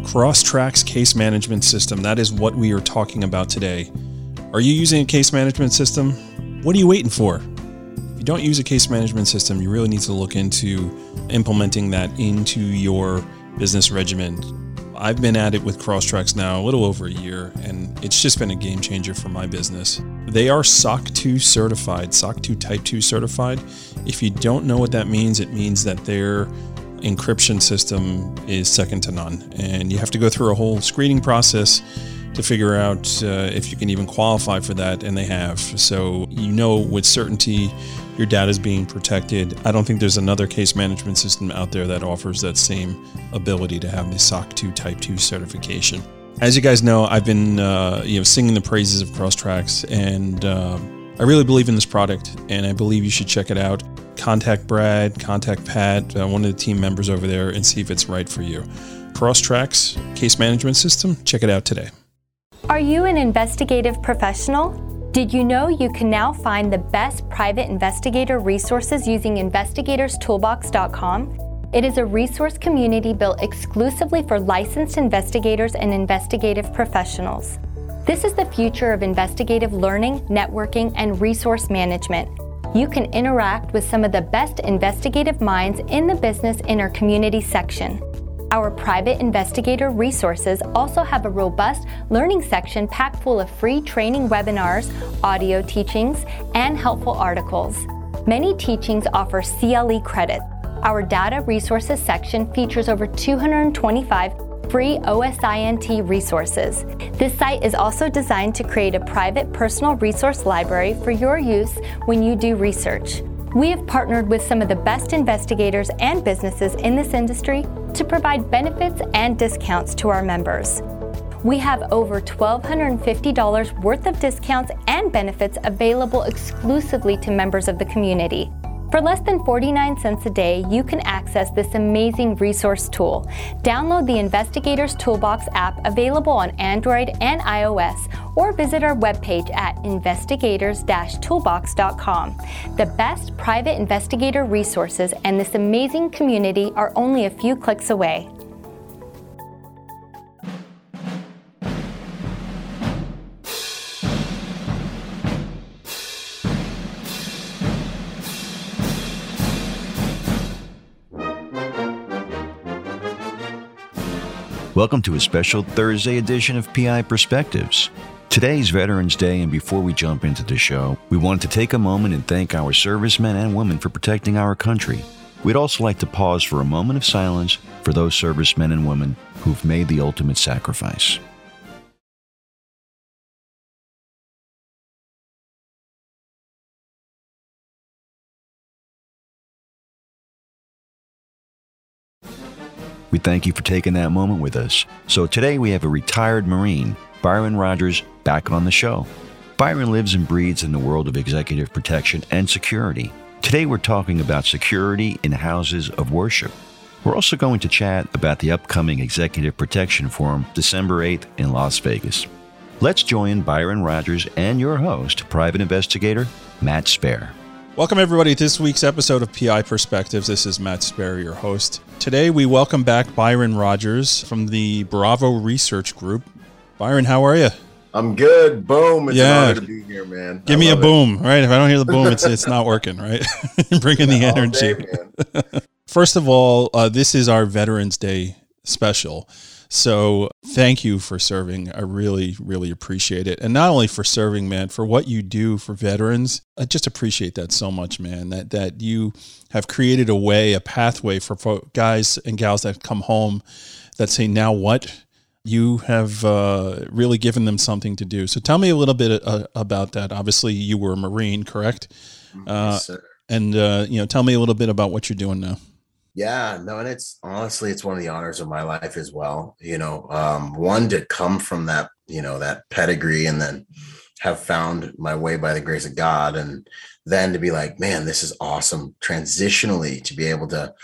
Crosstracks case management system. That is what we are talking about today. Are you using a case management system? What are you waiting for? If you don't use a case management system, you really need to look into implementing that into your business regimen. I've been at it with Crosstracks now a little over a year, and it's just been a game changer for my business. They are SOC 2 certified, SOC 2 Type 2 certified. If you don't know what that means, it means that their encryption system is second to none. And you have to go through a whole screening process to figure out uh, if you can even qualify for that, and they have. So you know with certainty your data is being protected. I don't think there's another case management system out there that offers that same ability to have the SOC 2 Type 2 certification. As you guys know, I've been uh, you know singing the praises of Crosstracks, and uh, I really believe in this product, and I believe you should check it out. Contact Brad, contact Pat, uh, one of the team members over there, and see if it's right for you. Crosstracks case management system. Check it out today. Are you an investigative professional? Did you know you can now find the best private investigator resources using investigatorstoolbox.com? It is a resource community built exclusively for licensed investigators and investigative professionals. This is the future of investigative learning, networking, and resource management. You can interact with some of the best investigative minds in the business in our community section. Our private investigator resources also have a robust learning section packed full of free training webinars, audio teachings, and helpful articles. Many teachings offer CLE credit. Our data resources section features over 225 free OSINT resources. This site is also designed to create a private personal resource library for your use when you do research. We have partnered with some of the best investigators and businesses in this industry to provide benefits and discounts to our members. We have over $1,250 worth of discounts and benefits available exclusively to members of the community. For less than 49 cents a day, you can access this amazing resource tool. Download the Investigators Toolbox app available on Android and iOS, or visit our webpage at investigators toolbox.com. The best private investigator resources and this amazing community are only a few clicks away. Welcome to a special Thursday edition of PI Perspectives. Today's Veterans Day, and before we jump into the show, we wanted to take a moment and thank our servicemen and women for protecting our country. We'd also like to pause for a moment of silence for those servicemen and women who've made the ultimate sacrifice. We thank you for taking that moment with us. So today we have a retired Marine, Byron Rogers, back on the show. Byron lives and breathes in the world of executive protection and security. Today we're talking about security in houses of worship. We're also going to chat about the upcoming Executive Protection Forum December 8th in Las Vegas. Let's join Byron Rogers and your host, private investigator Matt Sperry. Welcome, everybody, to this week's episode of PI Perspectives. This is Matt Sperry, your host. Today, we welcome back Byron Rogers from the Bravo Research Group. Byron, how are you? I'm good. Boom. It's Yeah. an honor to be here, man. Give I me a love it. boom, right? If I don't hear the boom, it's it's not working, right? Bringing the All energy. day. First of all, uh, this is our Veterans Day special. So thank you for serving. I really, really appreciate it. And not only for serving, man, for what you do for veterans. I just appreciate that so much, man. That that you have created a way, a pathway for fo- guys and gals that come home that say, now what? You have uh, really given them something to do. So tell me a little bit uh, about that. Obviously, you were a Marine, correct? Uh, Yes, sir. and uh, you know, tell me a little bit about what you're doing now. Yeah, no, and it's honestly, it's one of the honors of my life as well. You know, um, one to come from that, you know, that pedigree and then have found my way by the grace of God. And then to be like, man, this is awesome. Transitionally, to be able to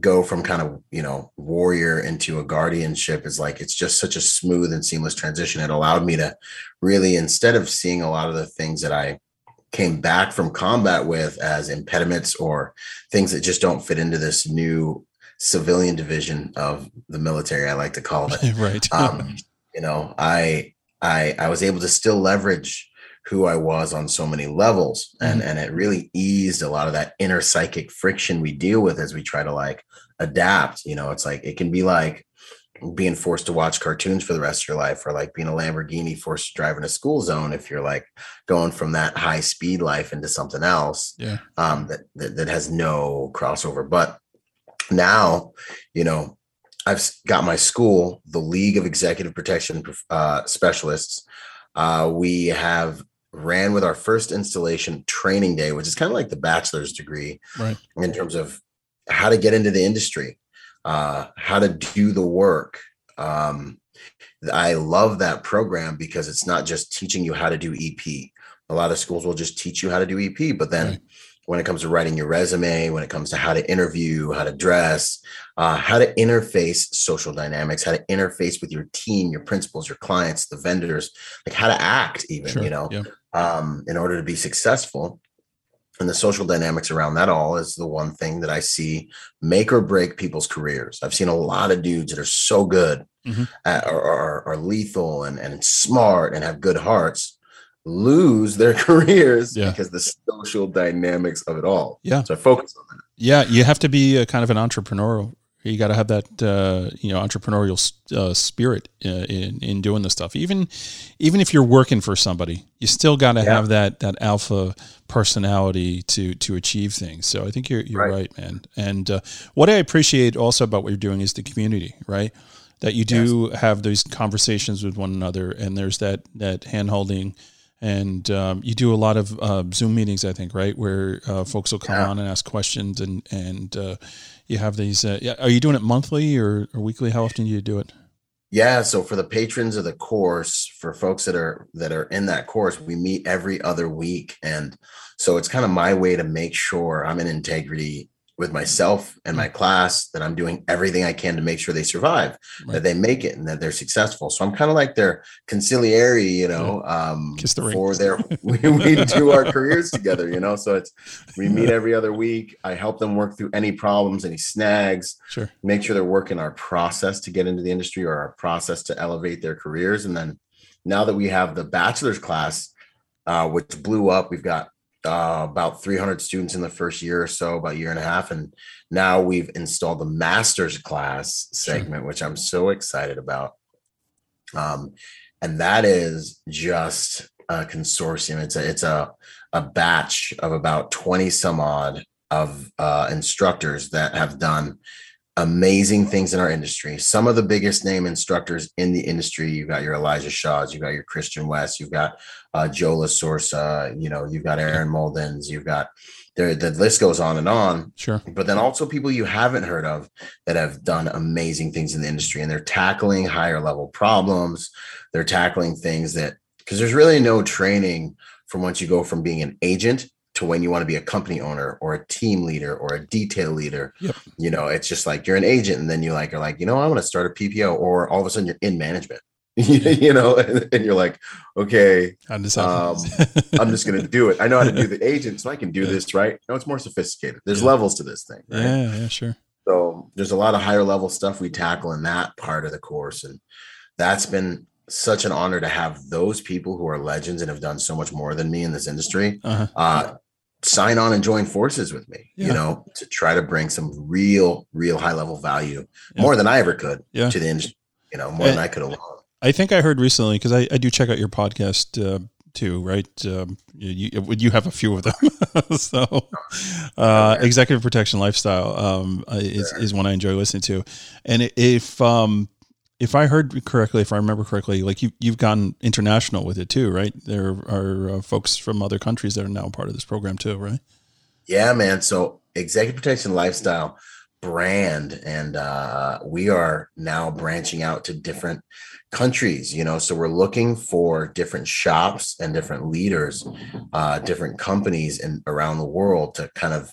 go from kind of, you know, warrior into a guardianship is like, it's just such a smooth and seamless transition. It allowed me to really, instead of seeing a lot of the things that I came back from combat with as impediments or things that just don't fit into this new civilian division of the military, I like to call it. right. um, you know, I I I was able to still leverage who I was on so many levels, and Mm-hmm. and it really eased a lot of that inner psychic friction we deal with as we try to like adapt. You know, it's like it can be like being forced to watch cartoons for the rest of your life or like being a lamborghini forced to drive in a school zone if you're like going from that high speed life into something else Yeah. um that, that that has no crossover but now you know i've got my school the league of executive protection uh, specialists uh, we have ran with our first installation training day which is kind of like the bachelor's degree Right. in terms of how to get into the industry uh, how to do the work um, i love that program because it's not just teaching you how to do ep a lot of schools will just teach you how to do ep but then Right. when it comes to writing your resume, when it comes to how to interview, how to dress, uh, how to interface social dynamics, how to interface with your team, your principals, your clients, the vendors, like how to act, even, Sure. you know, Yeah. um, in order to be successful. And the social dynamics around that all is the one thing that I see make or break people's careers. I've seen a lot of dudes that are so good Mhm. at, or, or are lethal and, and smart and have good hearts lose their careers Yeah. because the social dynamics of it all. Yeah. So I focus on that. Yeah, you have to be a kind of an entrepreneurial. You got to have that, uh, you know, entrepreneurial uh, spirit uh, in in doing this stuff. Even even if you're working for somebody, you still got to Yeah. have that that alpha personality to to achieve things. So I think you're you're right, Right. man. And uh, what I appreciate also about what you're doing is the community, right? That you do have these conversations with one another, and there's that that hand holding. And um, you do a lot of uh, Zoom meetings, I think, right, where uh, folks will come Yeah. on and ask questions, and and uh, you have these. Uh, are you doing it monthly or, or weekly? How often do you do it? Yeah. So for the patrons of the course, for folks that are that are in that course, we meet every other week. And so it's kind of my way to make sure I'm in integrity with myself and my class, that I'm doing everything I can to make sure they survive, Right. that they make it and that they're successful. So I'm kind of like their consigliere, you know, um, the for their, we, we do our careers together, you know, so it's, we meet every other week. I help them work through any problems, any snags, Sure. make sure they're working our process to get into the industry or our process to elevate their careers. And then now that we have the bachelor's class, uh, which blew up, we've got uh, about 300 students in the first year or so, about a year and a half. And now we've installed the master's class Sure. segment, which I'm so excited about. Um, and that is just a consortium. It's a, it's a, a batch of about 20 some odd of uh, instructors that have done amazing things in our industry. Some of the biggest name instructors in the industry. You've got your Elijah Shaws, you've got your Christian West, you've got uh, Joe LaSorsa, you know, you've got Aaron Muldens, you've got there. The list goes on and on. Sure. But then also people you haven't heard of that have done amazing things in the industry, and they're tackling higher level problems. They're tackling things that because there's really no training from once you go from being an agent to when you want to be a company owner or a team leader or a detail leader. Yep. You know, it's just like you're an agent, and then you like are like, you know, I want to start a PPO, or all of a sudden you're in management. you know, and, and you're like, okay, How does Um. I'm just going to do it. I know how to do the agent, so I can do Yeah. this, right? No, it's more sophisticated. There's Yeah. levels to this thing. Right? yeah, yeah, sure. So there's a lot of higher level stuff we tackle in that part of the course. And that's been such an honor to have those people who are legends and have done so much more than me in this industry Uh-huh. uh, sign on and join forces with me, Yeah. you know, to try to bring some real, real high level value, Yeah. more than I ever could Yeah. to the industry, you know, more And- than I could alone. I think I heard recently because I, I do check out your podcast uh, too, right? Um, you, you you have a few of them, so uh, executive protection lifestyle um, uh, is is one I enjoy listening to, and if um, if I heard correctly, if I remember correctly, like you you've gotten international with it too, right? There are uh, folks from other countries that are now part of this program too, right? Yeah, man. So executive protection lifestyle brand and uh we are now branching out to different countries you know so we're looking for different shops and different leaders uh different companies in around the world to kind of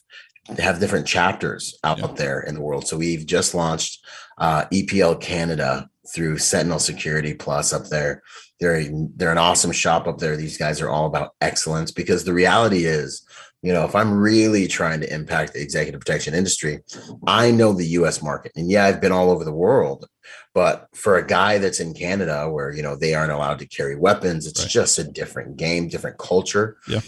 have different chapters out Yeah. there in the world so we've just launched uh EPL Canada through Sentinel Security Plus up there they're they're an awesome shop up there these guys are all about excellence because the reality is you know, if I'm really trying to impact the executive protection industry, I know the US market. And yeah, I've been all over the world, but for a guy that's in Canada where, you know, they aren't allowed to carry weapons, it's right. just a different game, different culture. Yeah.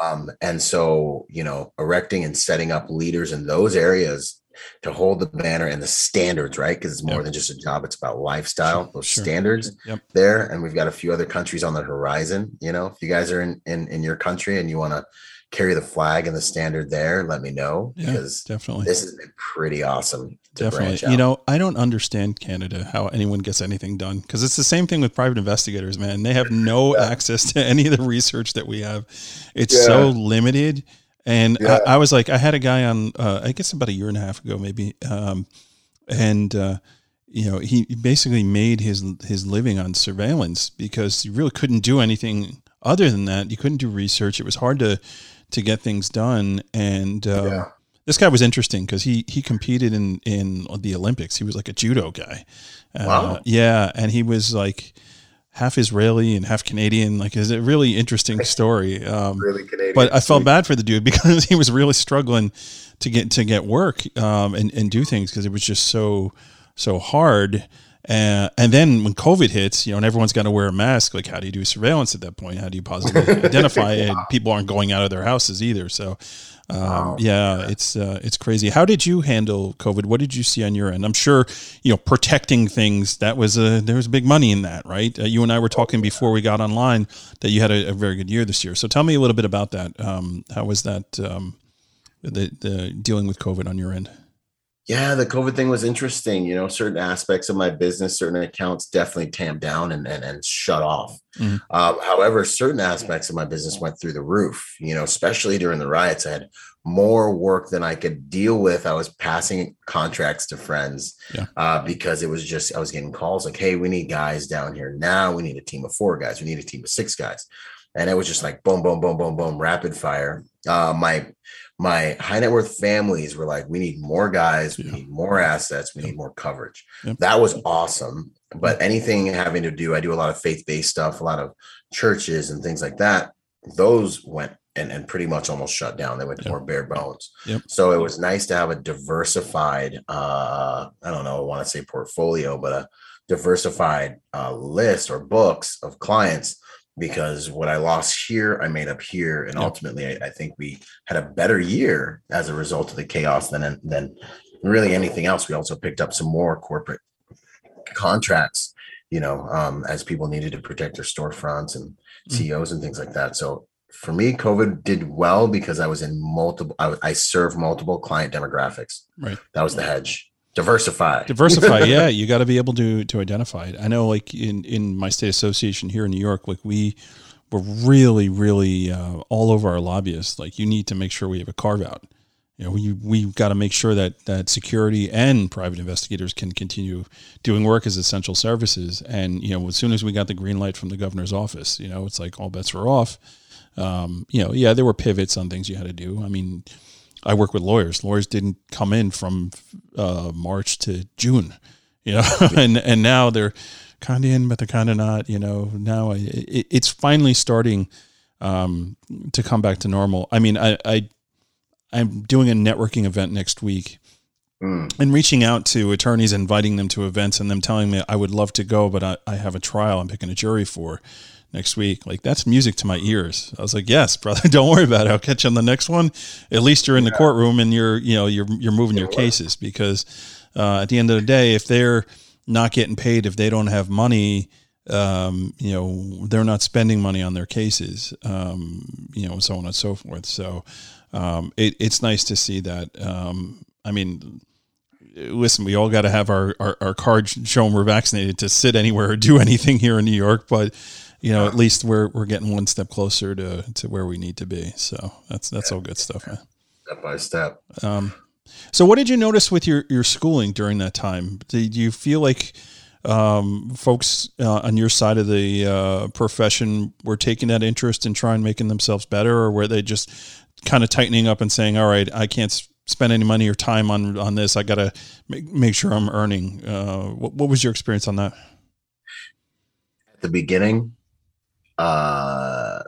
Um, and so, you know, erecting and setting up leaders in those areas to hold the banner and the standards, right? Because it's more yep. than just a job; it's about lifestyle. Those sure. standards yep. there, and we've got a few other countries on the horizon. You know, if you guys are in in, in your country and you want to carry the flag and the standard there, let me know yeah, because definitely this has been pretty awesome. definitely, you know, I don't understand Canada how anyone gets anything done because it's the same thing with private investigators. Man, they have no yeah. access to any of the research that we have. It's yeah. so limited. And I, I, was like, I had a guy on, uh, I guess about a year and a half ago, maybe, um, and uh, you know, he basically made his his living on surveillance because you really couldn't do anything other than that. You couldn't do research. It was hard to to get things done. And uh, yeah. this guy was interesting because he he competed in in the Olympics. He was like a judo guy. Uh, wow. Yeah, and he was like half Israeli and half Canadian. Like, it's a really interesting story. Um, really Canadian. But I felt bad for the dude because he was really struggling to get to get work um, and and do things because it was just so so hard. Uh, and then when COVID hits, you know, and everyone's got to wear a mask, like how do you do surveillance at that point? How do you positively identify it? People aren't going out of their houses either. So, um, wow. yeah, it's uh, it's crazy. How did you handle COVID? What did you see on your end? I'm sure you know protecting things. That was a there was big money in that, right? Uh, you and I were talking before we got online that you had a, a, very good year this year. So tell me a little bit about that. Um, how was that um, the, the dealing with COVID on your end? Yeah, the COVID thing was interesting. You know, certain aspects of my business, certain accounts definitely tamped down and and, and shut off. Mm-hmm. Uh, however, certain aspects of my business went through the roof. You know, especially during the riots, I had more work than I could deal with. I was passing contracts to friends yeah. uh, because it was just I was getting calls like, "Hey, we need guys down here now. We need a team of four guys. We need a team of six guys." And it was just like boom, boom, boom, boom, boom, rapid fire. Uh, my my high net worth families were like, we need more guys, we yeah. need more assets, we need more coverage. Yep. That was awesome. But anything having to do, I do a lot of faith based stuff, a lot of churches and things like that. Those went and, and pretty much almost shut down. They went yep. more bare bones. So it was nice to have a diversified, uh, I don't know, I want to say portfolio, but a diversified uh, list or books of clients because what I lost here, I made up here, and ultimately, I, I, think we had a better year as a result of the chaos than than really anything else. We also picked up some more corporate contracts, you know, um, as people needed to protect their storefronts and. CEOs and things like that. So for me, COVID did well because I was in multiple. I, I serve multiple client demographics. Right, that was the hedge diversify diversify yeah you got to be able to to identify it. I know like in in my state association here in new york like we were really really uh, all over our lobbyists. Like you need to make sure we have a carve out. You know we we've got to make sure that that security and private investigators can continue doing work as essential services. And you know as soon as we got the green light from the governor's office you know it's like all bets were off. Um, you know yeah there were pivots on things you had to do. I mean I work with lawyers. Lawyers didn't come in from uh, March to June, you know, and and now they're kind of in, but they're kind of not. You know, now I, it, it's finally starting um, to come back to normal. I mean, I, I I'm doing a networking event next week. Mm. And reaching out to attorneys, inviting them to events, and them telling me I would love to go, but I, I have a trial I'm picking a jury for next week. Like that's music to my ears. I was like, yes, brother, don't worry about it. I'll catch you on the next one. At least you're in the courtroom and you're, you know, you're, you're moving your cases because uh, at the end of the day, if they're not getting paid, if they don't have money, um, you know, they're not spending money on their cases, um, you know, and so on and so forth. So um, it, it's nice to see that. Um, I mean, listen, we all got to have our, our, our card showing we're vaccinated to sit anywhere or do anything here in New York, but you know, at least we're we're getting one step closer to to where we need to be. So that's that's yeah. all good stuff, man. Step by step. Um, so what did you notice with your your schooling during that time? Did you feel like um, folks uh, on your side of the uh, profession were taking that interest in trying making themselves better, or were they just kind of tightening up and saying, "All right, I can't spend any money or time on on this. I got to make, make sure I'm earning." Uh, what, what was your experience on that? At the beginning, uh,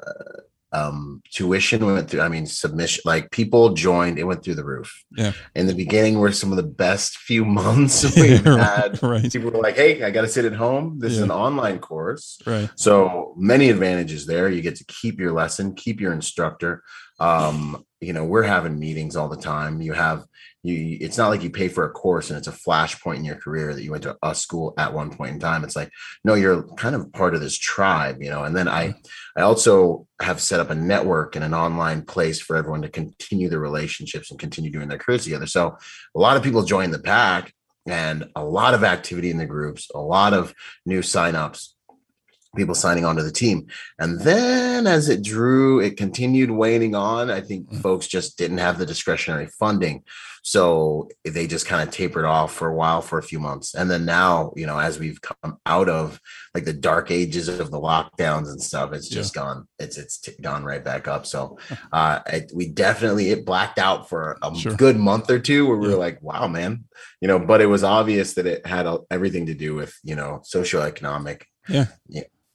um, tuition went through. I mean, submission like people joined. It went through the roof. Yeah. In the beginning, were some of the best few months we've had. right. People were like, "Hey, I got to sit at home. This is an online course." Right. So many advantages there. You get to keep your lesson, keep your instructor. Um, you know, we're having meetings all the time. You have you it's not like you pay for a course and it's a flashpoint in your career that you went to a school at one point in time. It's like, no, you're kind of part of this tribe, you know. And then I I also have set up a network and an online place for everyone to continue their relationships and continue doing their careers together. So a lot of people join the pack and a lot of activity in the groups, a lot of new signups people signing on to the team. And then as it drew, it continued waning on. I think Mm. folks just didn't have the discretionary funding. So they just kind of tapered off for a while, for a few months. And then now, you know, as we've come out of like the dark ages of the lockdowns and stuff, it's just gone, it's, it's t- gone right back up. So uh, it, we definitely, it blacked out for a Sure. good month or two where we Yeah. were like, wow, man, you know, but it was obvious that it had everything to do with, you know, socioeconomic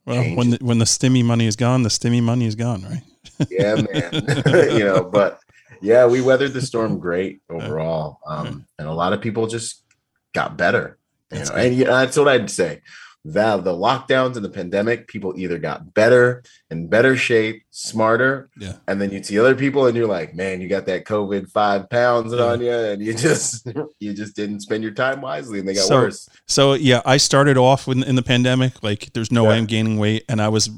Well, when the, when the stimmy money is gone, the stimmy money is gone, right? yeah, man. you know, but yeah, we weathered the storm great overall. Um, and a lot of people just got better. You know, and yeah, that's what I'd say. That the lockdowns and the pandemic, people either got better, in better shape, smarter, Yeah. and then you see other people, and you're like, man, you got that COVID five pounds Yeah. on you, and you just you just didn't spend your time wisely, and they got So- worse. So yeah, I started off in, in the pandemic. Like, there's no way I'm gaining weight, and I was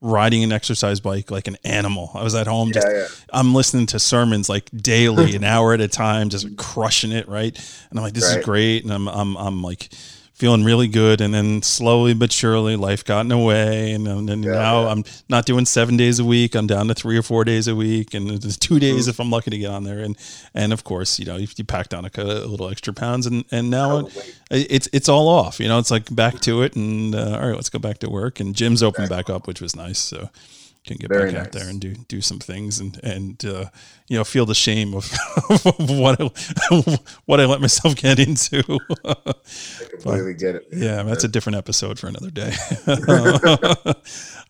riding an exercise bike like an animal. I was at home just Yeah, yeah. I'm listening to sermons like daily, an hour at a time, just crushing it, right? And I'm like, this is great, and I'm I'm I'm like feeling really good, and then slowly but surely, life got in the way, and, then then Yeah, now yeah. I'm not doing seven days a week. I'm down to three or four days a week, and it's two days Mm-hmm. if I'm lucky to get on there. And and of course, you know, you, you packed on a, a little extra pounds, and and now it, it's it's all off. You know, it's like back to it, and uh, all right, let's go back to work. And gym's opened back up, which was nice. So can get Very back out there and do do some things and and uh, you know feel the shame of what I, what I let myself get into. I completely get it. yeah, that's a different episode for another day.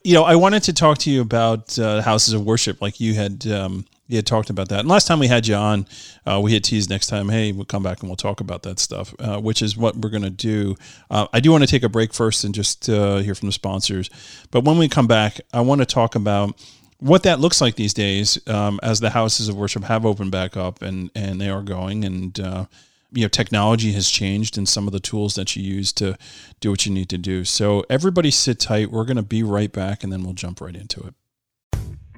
you know, I wanted to talk to you about uh, houses of worship, like you had. Um, you had talked about that. And last time we had you on, uh, we had teased next time, hey, we'll come back and we'll talk about that stuff, uh, which is what we're going to do. Uh, I do want to take a break first and just uh, hear from the sponsors. But when we come back, I want to talk about what that looks like these days um, as the houses of worship have opened back up and, and they are going. And, uh, you know, technology has changed and some of the tools that you use to do what you need to do. So everybody sit tight. We're going to be right back and then we'll jump right into it.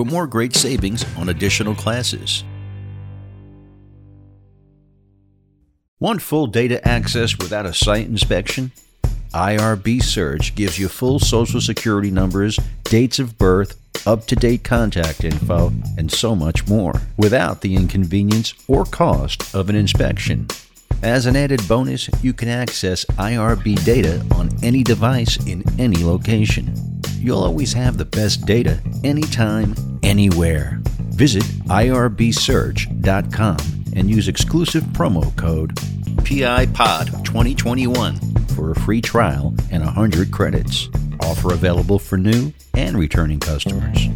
for more great savings on additional classes. Want full data access without a site inspection? IRB Search gives you full social security numbers, dates of birth, up to date contact info, and so much more without the inconvenience or cost of an inspection. As an added bonus, you can access IRB data on any device in any location. You'll always have the best data anytime, anywhere. Visit irbsearch.com and use exclusive promo code PIPOD2021 for a free trial and 100 credits. Offer available for new and returning customers.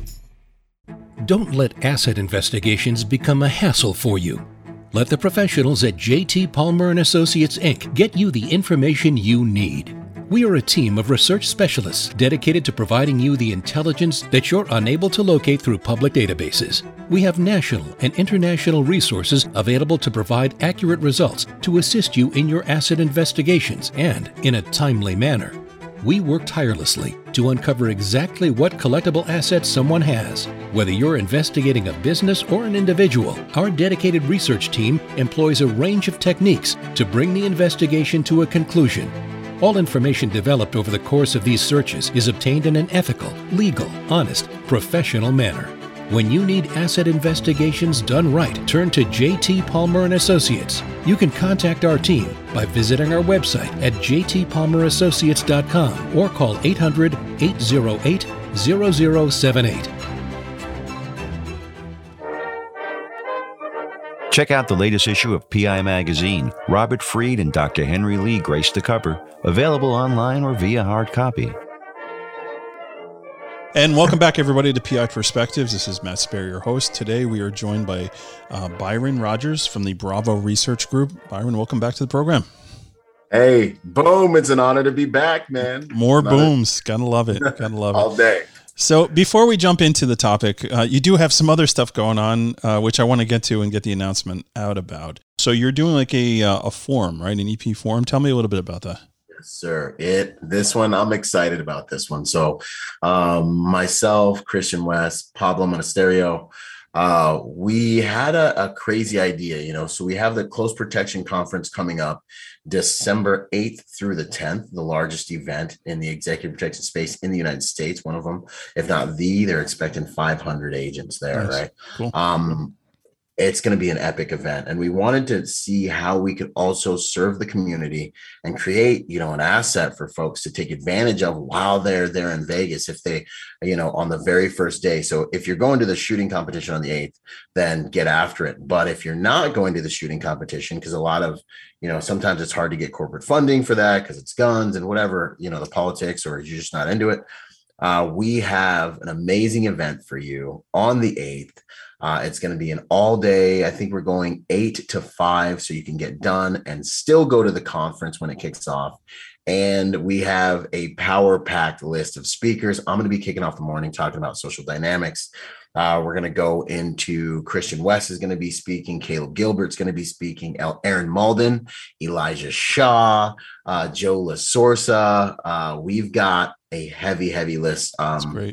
Don't let asset investigations become a hassle for you. Let the professionals at JT Palmer and Associates Inc. get you the information you need. We are a team of research specialists dedicated to providing you the intelligence that you're unable to locate through public databases. We have national and international resources available to provide accurate results to assist you in your asset investigations and in a timely manner. We work tirelessly to uncover exactly what collectible assets someone has. Whether you're investigating a business or an individual, our dedicated research team employs a range of techniques to bring the investigation to a conclusion. All information developed over the course of these searches is obtained in an ethical, legal, honest, professional manner. When you need asset investigations done right, turn to JT Palmer and Associates. You can contact our team by visiting our website at jtpalmerassociates.com or call 800 808 0078. Check out the latest issue of PI Magazine. Robert Freed and Dr. Henry Lee grace the cover. Available online or via hard copy. And welcome back, everybody, to PI Perspectives. This is Matt Sperry, your host. Today, we are joined by uh, Byron Rogers from the Bravo Research Group. Byron, welcome back to the program. Hey, boom! It's an honor to be back, man. More booms. Gotta love it. Gotta love it. All day. So before we jump into the topic, uh, you do have some other stuff going on, uh, which I want to get to and get the announcement out about. So you're doing like a uh, a forum, right? An EP forum. Tell me a little bit about that. Sir. It this one I'm excited about this one. So, um, myself, Christian West, Pablo Monasterio, uh, we had a, a, crazy idea, you know. So we have the Close Protection Conference coming up December 8th through the 10th, the largest event in the executive protection space in the United States. One of them, if not the, they're expecting 500 agents there, nice. right? Cool. Um, it's going to be an epic event. And we wanted to see how we could also serve the community and create you know an asset for folks to take advantage of while they're there in vegas if they you know on the very first day. So if you're going to the shooting competition on the 8th then get after it. But if you're not going to the shooting competition because a lot of you know sometimes it's hard to get corporate funding for that because it's guns and whatever you know the politics or you're just not into it uh, we have an amazing event for you on the 8th uh, it's going to be an all day. I think we're going eight to five, so you can get done and still go to the conference when it kicks off. And we have a power packed list of speakers. I'm going to be kicking off the morning talking about social dynamics. Uh, we're going to go into Christian West is going to be speaking. Caleb Gilbert's going to be speaking. Aaron Malden, Elijah Shaw, uh, Joe LaSorsa. Uh, we've got a heavy, heavy list. Um.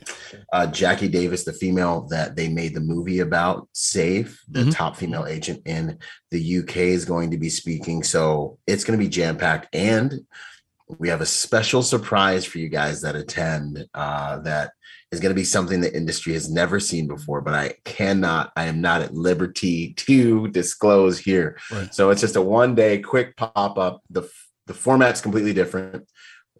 Uh, Jackie Davis, the female that they made the movie about, Safe, the mm-hmm. top female agent in the UK, is going to be speaking. So it's going to be jam packed. And we have a special surprise for you guys that attend uh, that is going to be something the industry has never seen before, but I cannot, I am not at liberty to disclose here. Right. So it's just a one day quick pop up. The, the format's completely different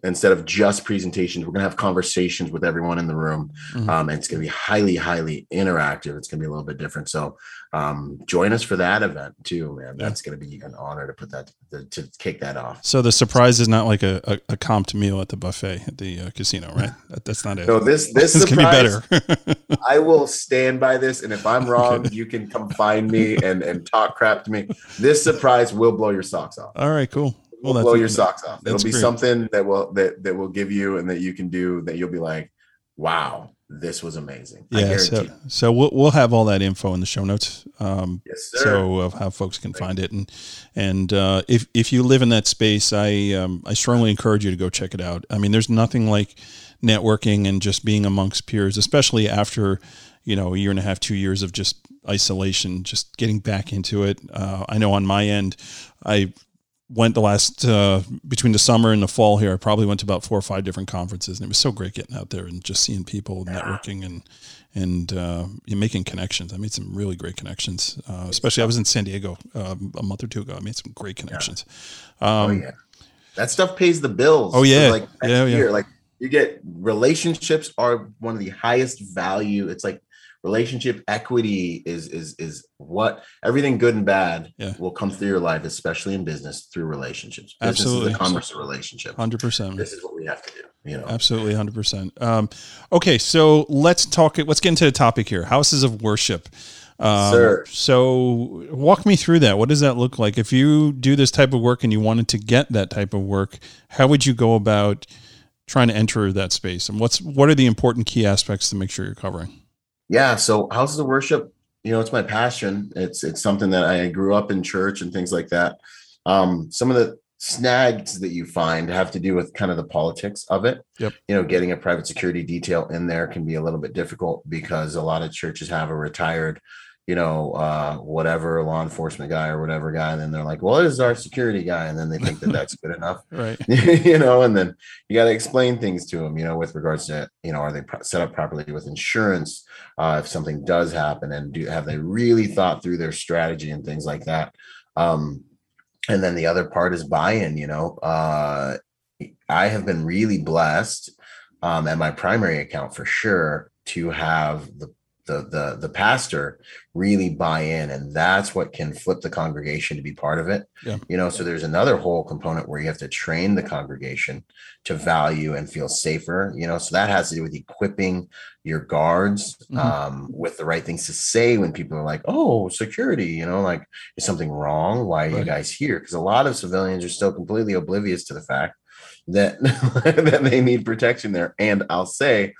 instead of just presentations we're going to have conversations with everyone in the room. Mm-hmm. um, and it's going to be highly highly interactive. It's going to be a little bit different. So um, join us for that event too man. Yeah. that's going to be an honor to put that to, to, kick that off. So the surprise is not like a, a, a comped meal at the buffet at the uh, casino right? That, that's not it. No this this, this surprise, can be better. I will stand by this and if i'm wrong okay. you can come find me and and talk crap to me. This surprise will blow your socks off. All right cool will well, blow your socks off. It'll be great. something that will that that will give you and that you can do that you'll be like, wow, this was amazing. Yeah, so, so we'll we'll have all that info in the show notes. Um, yes, sir. So of how folks can find it, and and uh, if if you live in that space, I um, I strongly encourage you to go check it out. I mean, there's nothing like networking and just being amongst peers, especially after you know a year and a half, two years of just isolation, just getting back into it. Uh, I know on my end, I went the last uh, between the summer and the fall here. I probably went to about four or five different conferences, and it was so great getting out there and just seeing people, networking, and and uh, making connections. I made some really great connections. Uh, especially, I was in San Diego um, a month or two ago. I made some great connections. Um, oh yeah, that stuff pays the bills. Oh yeah, like yeah, yeah. Like you get relationships are one of the highest value. It's like relationship equity is is is what everything good and bad yeah. will come through your life especially in business through relationships. Business absolutely is the commerce of relationship 100% this is what we have to do you know. Absolutely 100% um, okay so let's talk let's get into the topic here houses of worship. Um, Sir. so walk me through that. What does that look like? If you do this type of work and you wanted to get that type of work how would you go about trying to enter that space? And what's what are the important key aspects to make sure you're covering yeah so houses of worship you know it's my passion. It's it's something that i grew up in church and things like that. Um some of the snags that you find have to do with kind of the politics of it. Yep. you know getting a private security detail in there can be a little bit difficult because a lot of churches have a retired you know, uh, whatever law enforcement guy or whatever guy. And then they're like, well, it is our security guy. And then they think that that's good enough. right. you know, and then you got to explain things to them, you know, with regards to, you know, are they set up properly with insurance? Uh, if something does happen and do have they really thought through their strategy and things like that? Um, and then the other part is buy-in, you know, uh, I have been really blessed um, at my primary account for sure to have the the the the pastor really buy in and that's what can flip the congregation to be part of it yeah. you know so there's another whole component where you have to train the congregation to value and feel safer you know so that has to do with equipping your guards mm-hmm. um, with the right things to say when people are like oh security you know like is something wrong why are right. you guys here because a lot of civilians are still completely oblivious to the fact that that they need protection there and i'll say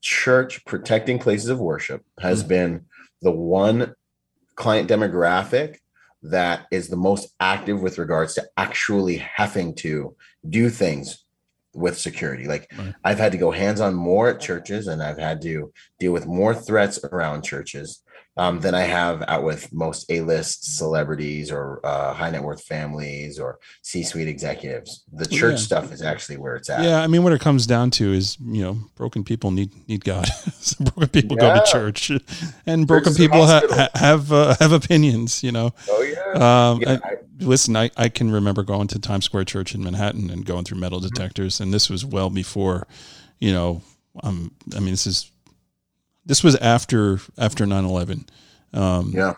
church protecting places of worship has mm-hmm. been the one client demographic that is the most active with regards to actually having to do things with security. Like right. I've had to go hands on more at churches and I've had to deal with more threats around churches um, than I have out with most A-list celebrities or uh, high net worth families or C-suite executives. The church yeah. stuff is actually where it's at. Yeah, I mean, what it comes down to is you know, broken people need need God. so broken people yeah. go to church, and broken people ha- have uh, have opinions. You know. Oh yeah. Um, yeah I, listen, I I can remember going to Times Square Church in Manhattan and going through metal mm-hmm. detectors, mm-hmm. and this was well before, you know, um, I mean, this is this was after after 9-11 um, yeah.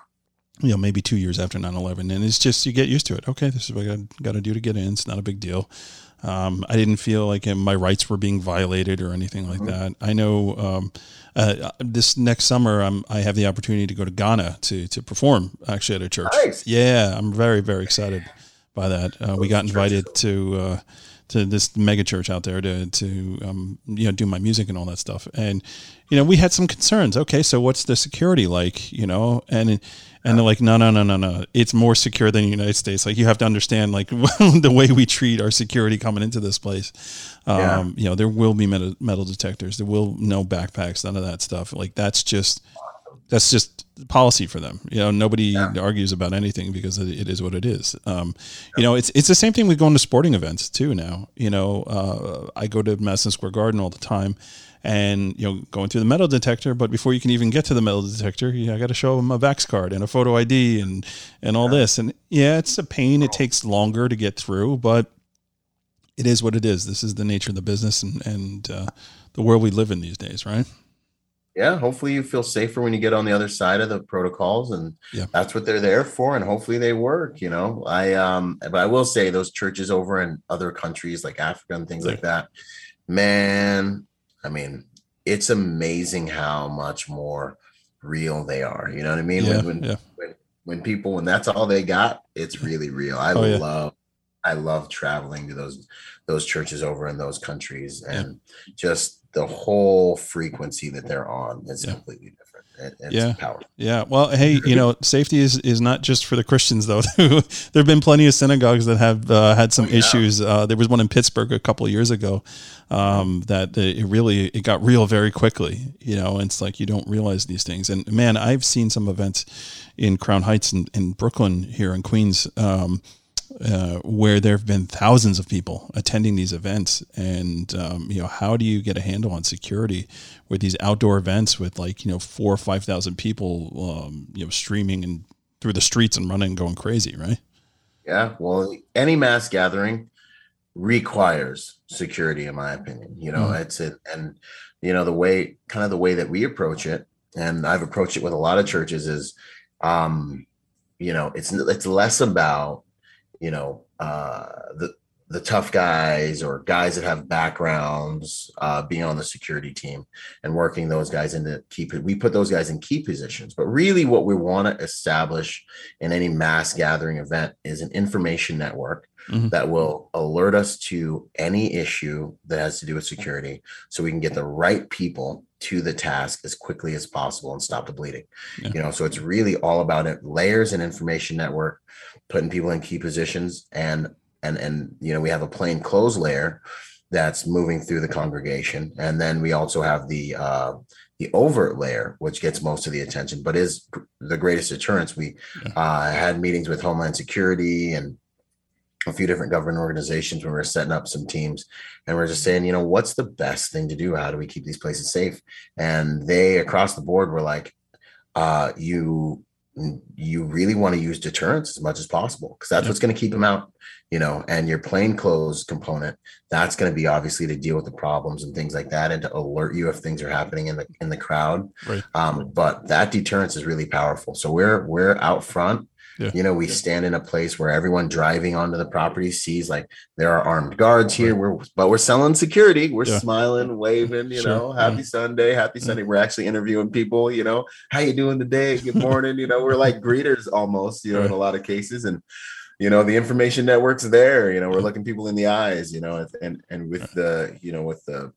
you know maybe two years after 9-11 and it's just you get used to it. Okay this is what i got to do to get in. It's not a big deal. Um, i didn't feel like my rights were being violated or anything like mm-hmm. that. I know um, uh, this next summer I'm, i have the opportunity to go to ghana to, to perform actually at a church. Nice. yeah i'm very very excited by that. Uh, we got invited to uh, to this mega church out there to to um, you know do my music and all that stuff. And you know we had some concerns. Okay, so what's the security like? You know, and and they're like, no, no, no, no, no. It's more secure than the United States. Like you have to understand, like the way we treat our security coming into this place. Um, yeah. You know, there will be metal, metal detectors. There will no backpacks, none of that stuff. Like that's just that's just policy for them. You know, nobody yeah. argues about anything because it is what it is. Um, you know, it's it's the same thing with going to sporting events too. Now, you know, uh, I go to Madison Square Garden all the time, and you know, going through the metal detector. But before you can even get to the metal detector, you know, I got to show them a Vax card and a photo ID and and all yeah. this. And yeah, it's a pain. It takes longer to get through, but it is what it is. This is the nature of the business and and uh, the world we live in these days, right? Yeah hopefully you feel safer when you get on the other side of the protocols and yeah. that's what they're there for and hopefully they work you know? I um but i will say those churches over in other countries like africa and things yeah. like that man i mean it's amazing how much more real they are you know what i mean? Yeah, when, when, when, when people when that's all they got it's really real. I oh, love i love traveling to those those churches over in those countries and just the whole frequency that they're on is yeah. completely different. It, yeah. Powerful. Yeah. Well, hey, you know, safety is, is not just for the Christians though. there have been plenty of synagogues that have uh, had some oh, yeah. issues. Uh, there was one in Pittsburgh a couple of years ago um, that it really it got real very quickly. You know, and it's like you don't realize these things. And man, I've seen some events in Crown Heights and in, in Brooklyn here in Queens. Um, uh, where there have been thousands of people attending these events, and um, you know, how do you get a handle on security with these outdoor events with like you know four or five thousand people, um, you know, streaming and through the streets and running, and going crazy, right? Yeah, well, any mass gathering requires security, in my opinion. You know, mm-hmm. it's it, and you know the way, kind of the way that we approach it, and I've approached it with a lot of churches is, um, you know, it's it's less about you know uh, the the tough guys or guys that have backgrounds uh, being on the security team and working those guys into keep it. We put those guys in key positions, but really what we want to establish in any mass gathering event is an information network mm-hmm. that will alert us to any issue that has to do with security so we can get the right people to the task as quickly as possible and stop the bleeding. Yeah. You know, so it's really all about it layers and information network putting people in key positions and and and you know we have a plain clothes layer that's moving through the congregation. And then we also have the uh the overt layer, which gets most of the attention, but is the greatest deterrence. We uh, had meetings with Homeland Security and a few different government organizations when we were setting up some teams. And we are just saying you know what's the best thing to do? How do we keep these places safe? And they across the board were like uh you you really want to use deterrence as much as possible because that's what's going to keep them out you know and your plain clothes component that's going to be obviously to deal with the problems and things like that and to alert you if things are happening in the in the crowd. Right. um, but that deterrence is really powerful. So we're we're out front yeah. You know, we yeah. stand in a place where everyone driving onto the property sees like there are armed guards here. We're but we're selling security. We're yeah. smiling, waving, you sure. know, happy Sunday, happy Sunday. We're actually interviewing people, you know, how you doing today? Good morning. you know, we're like greeters almost, you know, in a lot of cases. And you know, the information network's there, you know, we're looking people in the eyes, you know, and and with the, you know, with the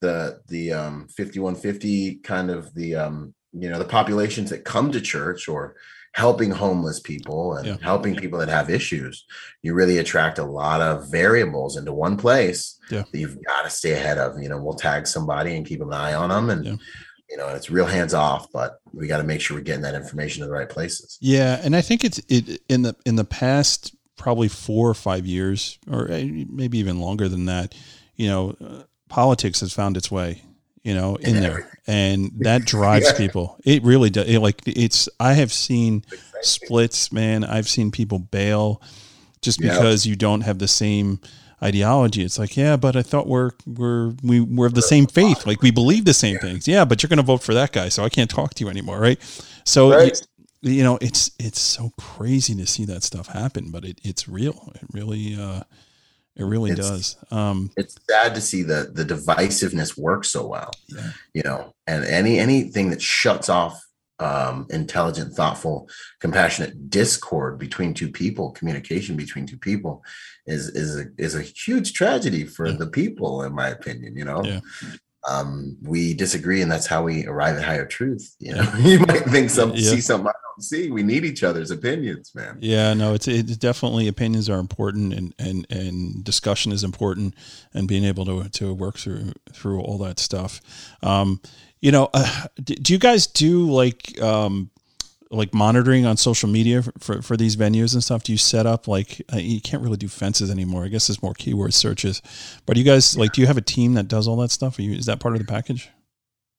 the the um 5150 kind of the um you know the populations that come to church or helping homeless people and yeah. helping people that have issues, you really attract a lot of variables into one place yeah. that you've got to stay ahead of. You know, we'll tag somebody and keep an eye on them and you know, it's real hands off, but we got to make sure we're getting that information to the right places. Yeah, and I think it's it in the in the past probably 4 or 5 years or eh, maybe even longer than that, you know, uh, politics has found its way you know, in there, and that drives yeah. people. It really does. It, like it's. I have seen splits, man. I've seen people bail just because you don't have the same ideology. It's like, yeah, but I thought we're we're we we're of the same faith. Like we believe the same yeah. things. Yeah, but you're going to vote for that guy, so I can't talk to you anymore, right? So. Right. You, you know, it's it's so crazy to see that stuff happen, but it, it's real. It really uh, it really it's, does. Um, it's sad to see the the divisiveness work so well. Yeah. You know, and any anything that shuts off um, intelligent, thoughtful, compassionate discord between two people, communication between two people, is is a, is a huge tragedy for yeah. the people, in my opinion. You know, yeah um, we disagree, and that's how we arrive at higher truth. You know, you might think some yeah. see something I don't see. We need each other's opinions, man. Yeah, no, it's it's definitely opinions are important, and and and discussion is important, and being able to to work through through all that stuff. Um, you know, uh, do you guys do like um, like monitoring on social media for, for these venues and stuff? Do you set up like uh, you can't really do fences anymore? I guess it's more keyword searches. But you guys like, do you have a team that does all that stuff? Are you is that part of the package?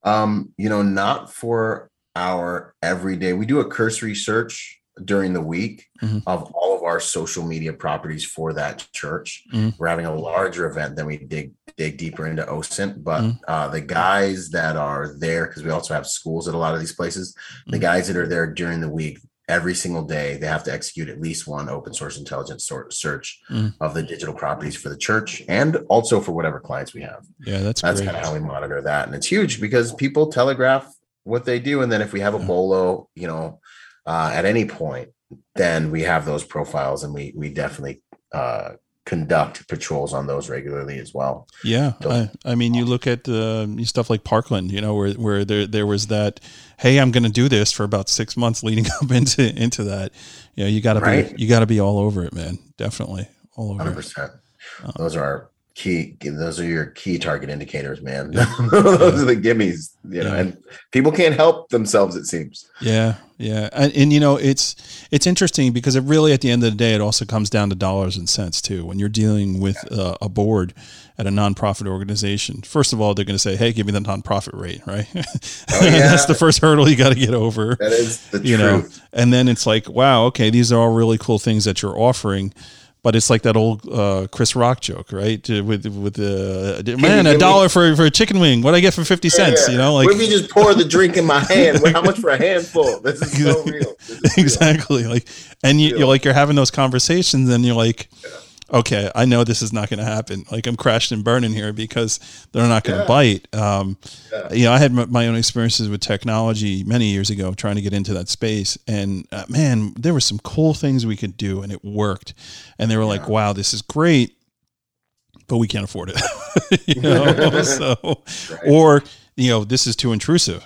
Um, you know, not for our everyday. We do a cursory search during the week mm-hmm. of all of our social media properties for that church. Mm-hmm. We're having a larger event than we dig dig deeper into OSINT, but mm-hmm. uh, the guys that are there because we also have schools at a lot of these places. The mm-hmm. guys that are there during the week, every single day, they have to execute at least one open source intelligence search mm. of the digital properties for the church and also for whatever clients we have. Yeah, that's that's kind of how we monitor that, and it's huge because people telegraph what they do, and then if we have a bolo, you know uh, at any point, then we have those profiles and we we definitely uh, conduct patrols on those regularly as well. Yeah, I, I, mean, you look at uh, stuff like Parkland, you know, where where there there was that, hey, I'm going to do this for about six months leading up into into that. You know, you got to right? be you got to be all over it, man. Definitely all over. Hundred percent. Uh, those are key those are your key target indicators man. Those are the gimmies you know yeah. and people can't help themselves it seems. Yeah yeah and, and, you know it's it's interesting because it really at the end of the day it also comes down to dollars and cents too when you're dealing with uh, a board at a nonprofit organization. First of all they're going to say hey give me the nonprofit rate right? Oh, yeah. that's the first hurdle you got to get over that is the you truth. know and then it's like wow okay these are all really cool things that you're offering but it's like that old uh, Chris Rock joke, right? With with the uh, man, a dollar for, for a chicken wing. What I get for fifty cents? Yeah. You know, like if you just pour the drink in my hand? How much for a handful? This is so real. Is exactly. Real. Like, and you, are like you're having those conversations, and you're like. Yeah okay, I know this is not going to happen. Like I'm crashed and burning here because they're not going to yeah. bite. Um, yeah. You know, I had my own experiences with technology many years ago trying to get into that space, and uh, man, there were some cool things we could do, and it worked. And they were yeah. like, "Wow, this is great." But we can't afford it, you know. so, right. or you know, this is too intrusive.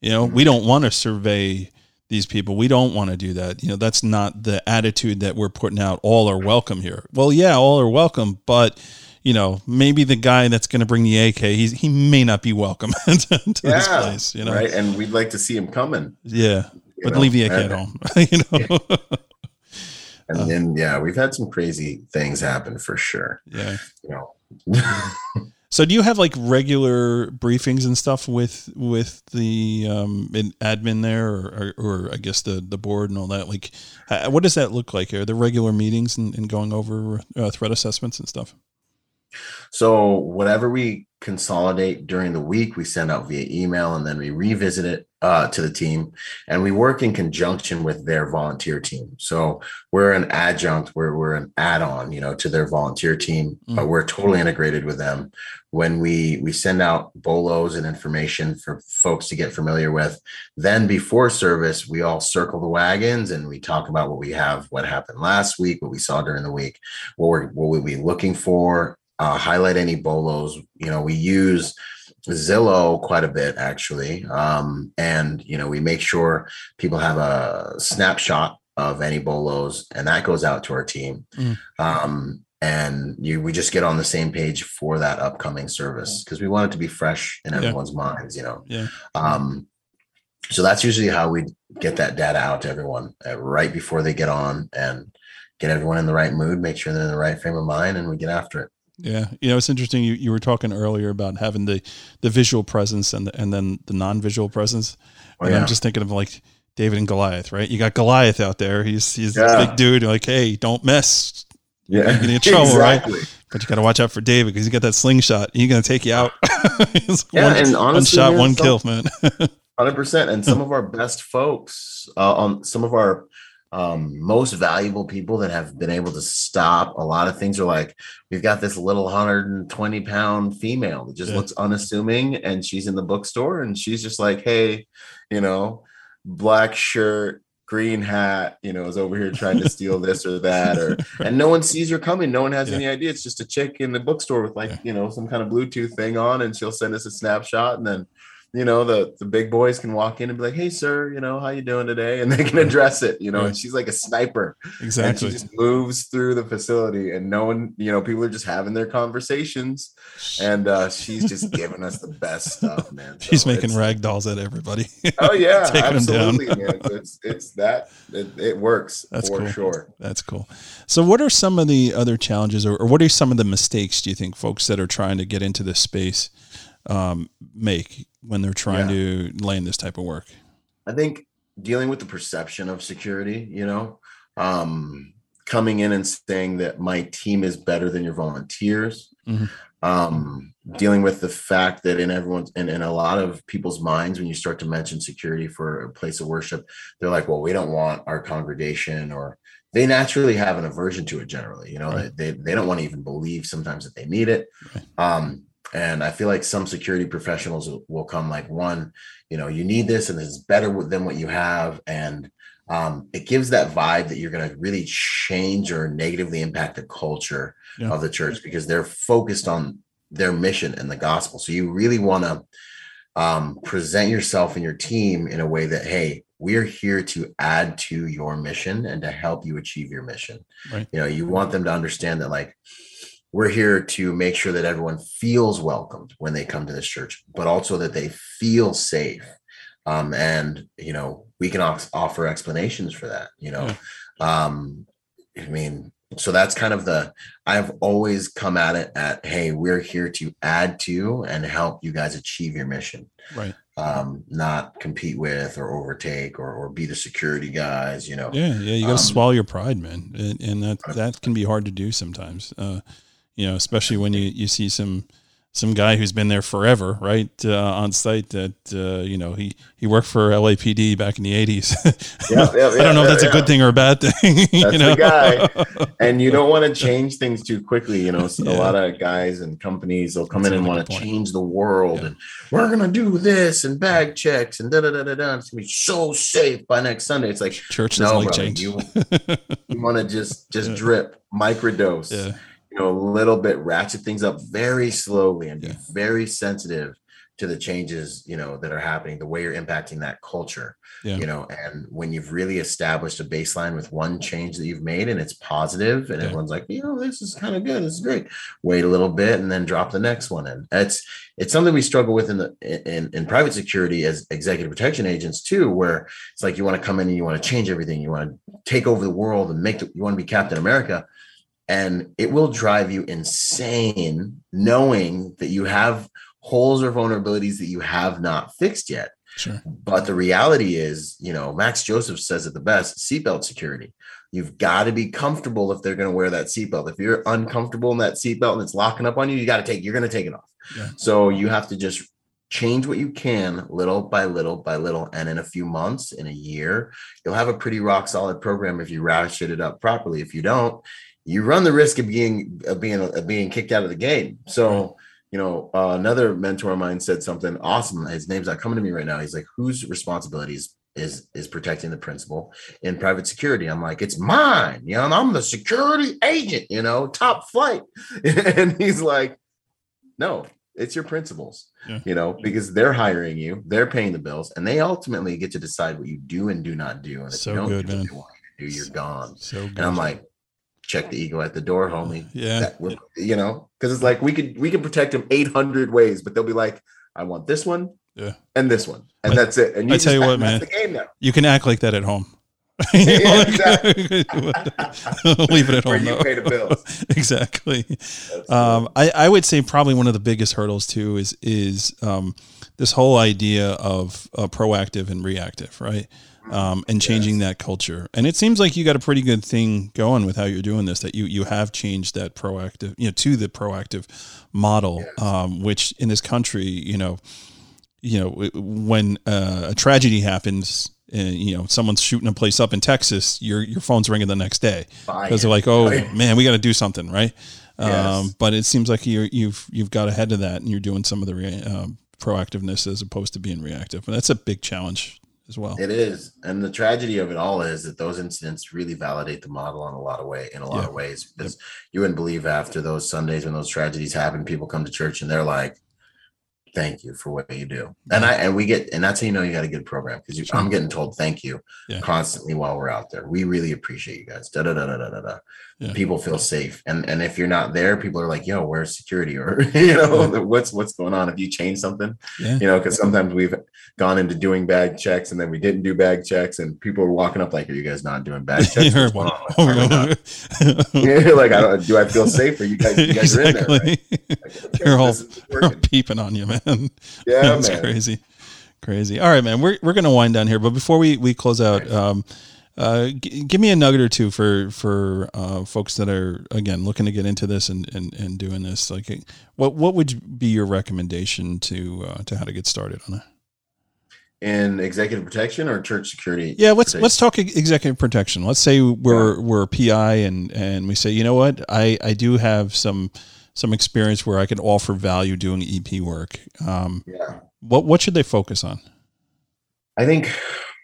You know, mm-hmm. we don't want to survey these people. We don't want to do that. You know, that's not the attitude that we're putting out. All are welcome here. Well, yeah, all are welcome, but you know, maybe the guy that's going to bring the AK, he's, he may not be welcome to, to yeah, this place, you know? Right. And we'd like to see him coming. Yeah. But know? leave the AK at home, you know? And uh, then, yeah, we've had some crazy things happen for sure. Yeah. You know, so do you have like regular briefings and stuff with with the um, admin there, or, or, or, I guess the the board and all that? Like, what does that look like? Are there regular meetings and, and going over uh, threat assessments and stuff? So whatever we consolidate during the week, we send out via email, and then we revisit it uh, to the team, and we work in conjunction with their volunteer team. So we're an adjunct, we're we're an add-on, you know, to their volunteer team, mm. but we're totally integrated with them. When we we send out bolos and information for folks to get familiar with, then before service, we all circle the wagons and we talk about what we have, what happened last week, what we saw during the week, what we're what we'll be looking for, uh, highlight any bolos. You know, we use Zello quite a bit actually. Um, and you know, we make sure people have a snapshot of any bolos and that goes out to our team. Mm. Um, and you we just get on the same page for that upcoming service because we want it to be fresh in everyone's yeah. minds, you know. Yeah. Um, so that's usually how we get that data out to everyone uh, right before they get on and get everyone in the right mood, make sure they're in the right frame of mind, and we get after it. Yeah, you know, it's interesting. You, you were talking earlier about having the the visual presence and the, and then the non visual presence. Oh, and yeah. I'm just thinking of like David and Goliath, right? You got Goliath out there. He's he's yeah. a big dude. You're like, hey, don't mess. Yeah, you're getting in trouble, exactly. right? But you got to watch out for David because he got that slingshot. He's gonna take you out. yeah, one, and honestly, one shot, man, one some, kill, man. Hundred percent. And some of our best folks uh, on some of our um, most valuable people that have been able to stop a lot of things are like we've got this little 120 pound female that just yeah. looks unassuming and she's in the bookstore and she's just like hey you know black shirt green hat you know is over here trying to steal this or that or and no one sees her coming no one has yeah. any idea it's just a chick in the bookstore with like yeah. you know some kind of bluetooth thing on and she'll send us a snapshot and then you know the the big boys can walk in and be like hey sir you know how you doing today? And they can address it you know and she's like a sniper. Exactly and she just moves through the facility and no one you know people are just having their conversations. And uh she's just giving us the best stuff man. So she's making rag dolls at everybody. Oh yeah absolutely man. it's it's that it, it works that's for cool. sure. That's cool. So what are some of the other challenges or, or what are some of the mistakes do you think folks that are trying to get into this space um, make when they're trying yeah. to land this type of work? I think dealing with the perception of security, you know, um, coming in and saying that my team is better than your volunteers, mm-hmm. um, dealing with the fact that in everyone's in, in a lot of people's minds, when you start to mention security for a place of worship, they're like, well, we don't want our congregation or they naturally have an aversion to it generally, you know, right. they, they, they don't want to even believe sometimes that they need it. Right. Um, and I feel like some security professionals will, come like one, you know, you need this and it's better than what you have. And um, it gives that vibe that you're going to really change or negatively impact the culture yeah. of the church because they're focused on their mission and the gospel. So you really want to um, present yourself and your team in a way that, hey, we're here to add to your mission and to help you achieve your mission. Right. You know, you want them to understand that, like, we're here to make sure that everyone feels welcomed when they come to this church, but also that they feel safe. Um, and you know, we can offer explanations for that. You know, yeah. um, I mean, so that's kind of the I've always come at it at hey, we're here to add to and help you guys achieve your mission. Right. Um, not compete with or overtake or, or be the security guys, you know. Yeah, yeah, you gotta um, swallow your pride, man. And, and that that can be hard to do sometimes. Uh you know, especially when you, you see some some guy who's been there forever, right, uh, on site. That uh, you know he he worked for LAPD back in the eighties. yeah, yeah, I don't know if that's a good thing or a bad thing. That's you know? the guy, and you don't want to change things too quickly. You know, a lot of guys and companies will come that's in and want to change the world, and we're gonna do this and bag checks and da da da da da. It's gonna be so safe by next Sunday. It's like church doesn't no, like brother, change. You, you want to just just drip microdose. You know, a little bit, ratchet things up very slowly and be yeah. very sensitive to the changes you know that are happening the way you're impacting that culture Yeah. you know and when you've really established a baseline with one change that you've made and it's positive and Yeah. everyone's like you know this is kind of good this is great wait a little bit and then drop the next one in it's it's something we struggle with in the in, in private security as executive protection agents too where it's like you want to come in and you want to change everything you want to take over the world and make the, you want to be captain america and it will drive you insane knowing that you have holes or vulnerabilities that you have not fixed yet. Sure. but the reality is you know max joseph says it the best seatbelt security. You've got to be comfortable if they're going to wear that seatbelt. If you're uncomfortable in that seatbelt and it's locking up on you you got to take you're going to take it off. Yeah. so you have to just change what you can little by little by little and in a few months in a year you'll have a pretty rock solid program if you ratchet it up properly. If you don't you run the risk of being of being of being kicked out of the game. So you know uh, another mentor of mine said something awesome. His name's not coming to me right now. He's like whose responsibilities is is protecting the principal in private security? I'm like it's mine you know i'm the security agent you know top flight. And he's like no it's your principals Yeah. you know because they're hiring you they're paying the bills and they ultimately get to decide what you do and do not do and if So you don't good, do what they want you to do you're gone. So good. and i'm like check the ego at the door homie yeah. you know, because it's like we could we can protect them 800 ways, but they'll be like, I want this one, Yeah. and this one, and I- that's it. And I tell you what, man. the game now. You can act like that at home. Yeah, Leave it at home. you pay the bills. exactly. Um, I, I would say probably one of the biggest hurdles too is is um, this whole idea of uh, proactive and reactive, right? Um, and changing that culture. And it seems like you got a pretty good thing going with how you're doing this. That you you have changed that proactive, you know, to the proactive model, um, which in this country, you know, you know, when uh, a tragedy happens. And, you know, someone's shooting a place up in Texas. Your your phone's ringing the next day because they're like, "Oh man, we got to do something, right?" Um, but it seems like you're, you've you've got ahead of that, and you're doing some of the re- um, proactiveness as opposed to being reactive. And that's a big challenge as well. It is, and the tragedy of it all is that those incidents really validate the model in a lot of way in a lot Yeah. of ways. Because you wouldn't believe after those Sundays when those tragedies happen, people come to church and they're like, "Thank you for what you do," and I and we get, and that's how you know you got a good program because. I'm getting told thank you Yeah. constantly while we're out there. We really appreciate you guys. Da da da da da da da. Yeah. People feel safe, and and if you're not there, people are like, "Yo, where's security?" Or you know, what's what's going on? If you change something, Yeah. you know, because sometimes we've gone into doing bag checks and then we didn't do bag checks, and people are walking up like, "Are you guys not doing bag checks?" What's going on? Oh, are like, Yeah, I don't. Do I feel safer? You guys, you guys are in there. Right? Like, okay, They're all- They're working. peeping on you, man. Yeah, That's man. crazy. Crazy. All right, man. We're we're gonna wind down here, but before we we close out, um, uh, g- give me a nugget or two for for uh, folks that are again looking to get into this and and, and doing this. Like, what what would be your recommendation to uh, to how to get started on it? In executive protection or church security? Yeah, let's protection? let's talk executive protection. Let's say we're we're a PI and and we say, you know what, I I do have some some experience where I can offer value doing EP work. Um, Yeah. what what should they focus on? I think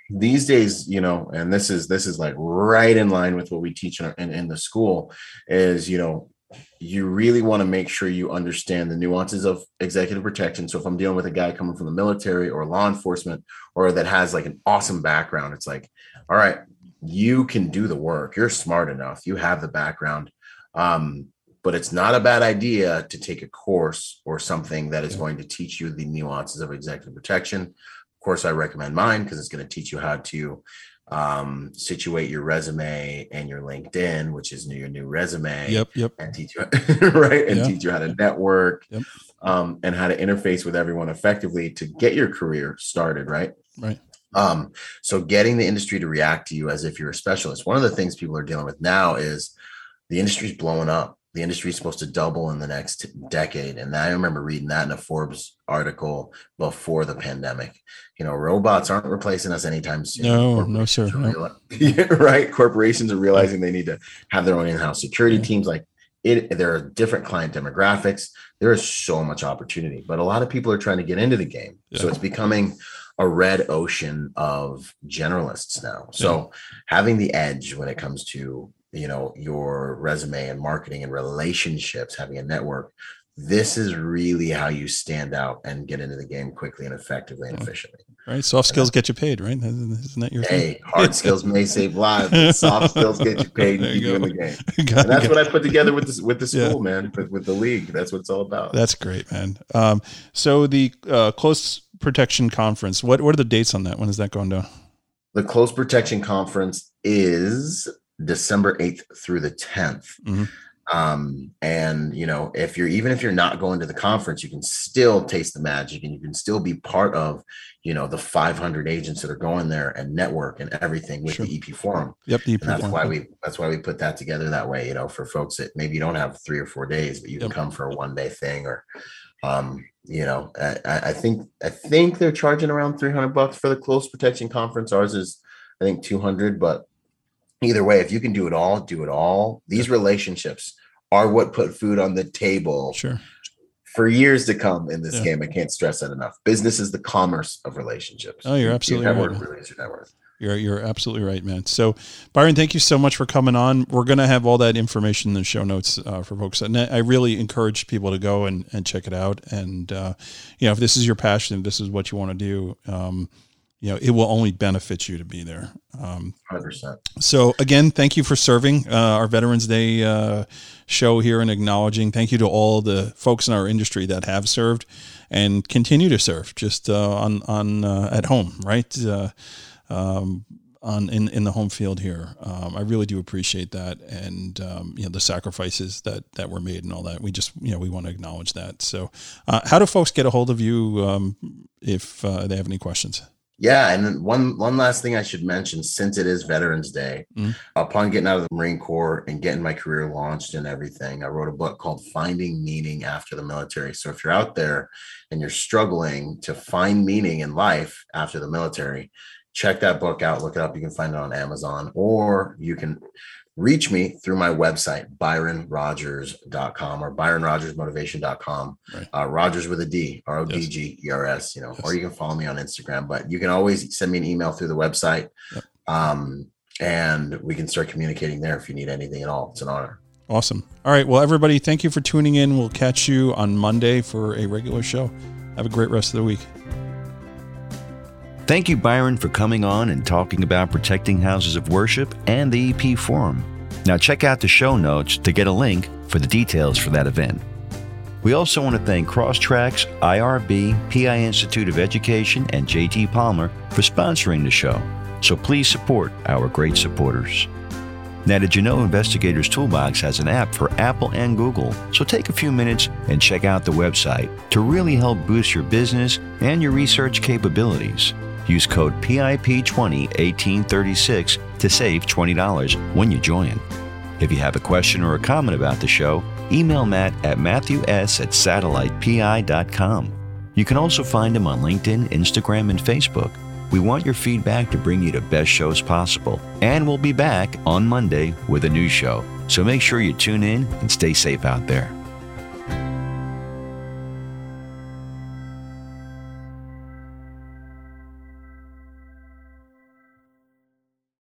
these days, you know, and this is this is like right in line with what we teach in, our, in, in the school, is you know, you really want to make sure you understand the nuances of executive protection. So if I'm dealing with a guy coming from the military or law enforcement, or that has like an awesome background, it's like, all right, you can do the work. You're smart enough. You have the background. Um, but it's not a bad idea to take a course or something that is going to teach you the nuances of executive protection of course, I recommend mine because it's going to teach you how to um, situate your resume and your LinkedIn, which is your new resume. Yep, yep. And teach you right and Yeah. teach you how to network Yep. um, and how to interface with everyone effectively to get your career started. Right. Right. Um, so getting the industry to react to you as if you're a specialist. One of the things people are dealing with now is the industry's blowing up. The industry is supposed to double in the next decade. And I remember reading that in a Forbes article before the pandemic. You know, robots aren't replacing us anytime soon. No, no, sir. No. right. Corporations are realizing they need to have their own in-house security Yeah. teams. Like it, there are different client demographics. There is so much opportunity, but a lot of people are trying to get into the game. So it's becoming a red ocean of generalists now. So having the edge when it comes to you know your resume and marketing and relationships, having a network, this is really how you stand out and get into the game quickly and effectively and efficiently. Right. Soft skills get you paid, right? Isn't that your hey, thing? hard skills may save lives, but soft skills get you paid and keep you in the game. and that's what I put together with this with the school, yeah. man, with, with, the league. That's what it's all about. That's great, man. Um, so the uh, close protection conference, what what are the dates on that? When is that going down? The close protection conference is December 8th through the 10th. Mm-hmm. Um, and you know, if you're even if you're not going to the conference, you can still taste the magic and you can still be part of, you know, the 500 agents that are going there and network and everything with sure. the EP forum. Yep. The EP that's forum. why we that's why we put that together that way, you know, for folks that maybe you don't have three or four days, but you yep. can come for a one day thing or um, you know, I, I think I think they're charging around 300 bucks for the close protection conference. Ours is I think 200, but either way, if you can do it all, do it all. These relationships are what put food on the table. Sure. For years to come in this yeah. game, I can't stress that enough. Business is the commerce of relationships. Oh, you're absolutely your network right. Really is your network. You're you're absolutely right, man. So, Byron, thank you so much for coming on. We're going to have all that information in the show notes uh, for folks, and I really encourage people to go and, and check it out. And uh, you know, if this is your passion, if this is what you want to do, um, you know, it will only benefit you to be there. Um, 100%. So again, thank you for serving uh, our Veterans Day uh, show here and acknowledging. Thank you to all the folks in our industry that have served and continue to serve just uh, on on uh, at home, right? Uh, um, on in, in the home field here. Um, I really do appreciate that, and um, you know the sacrifices that that were made and all that. We just you know we want to acknowledge that. So, uh, how do folks get a hold of you um, if they have any questions? Yeah, and then one one last thing I should mention, since it is Veterans Day, mm-hmm. upon getting out of the Marine Corps and getting my career launched and everything, I wrote a book called Finding Meaning After the Military. So if you're out there and you're struggling to find meaning in life after the military, check that book out. Look it up. You can find it on Amazon, or you can reach me through my website, byronrodgers.com or byronrodgersmotivation.com. Right. Uh, Rogers with a D, R O D G E R S, you know, yes. or you can follow me on Instagram, but you can always send me an email through the website. Yep. Um, and we can start communicating there if you need anything at all. It's an honor. Awesome. All right. Well, everybody, thank you for tuning in. We'll catch you on Monday for a regular show. Have a great rest of the week. Thank you, Byron, for coming on and talking about protecting houses of worship and the EP Forum. Now, check out the show notes to get a link for the details for that event. We also want to thank Crosstracks, IRB, PI Institute of Education, and JT Palmer for sponsoring the show. So please support our great supporters. Now, did you know Investigators Toolbox has an app for Apple and Google? So take a few minutes and check out the website to really help boost your business and your research capabilities. Use code PIP201836 to save $20 when you join. If you have a question or a comment about the show, email Matt at matthews at satellitepi.com. You can also find him on LinkedIn, Instagram, and Facebook. We want your feedback to bring you the best shows possible. And we'll be back on Monday with a new show. So make sure you tune in and stay safe out there.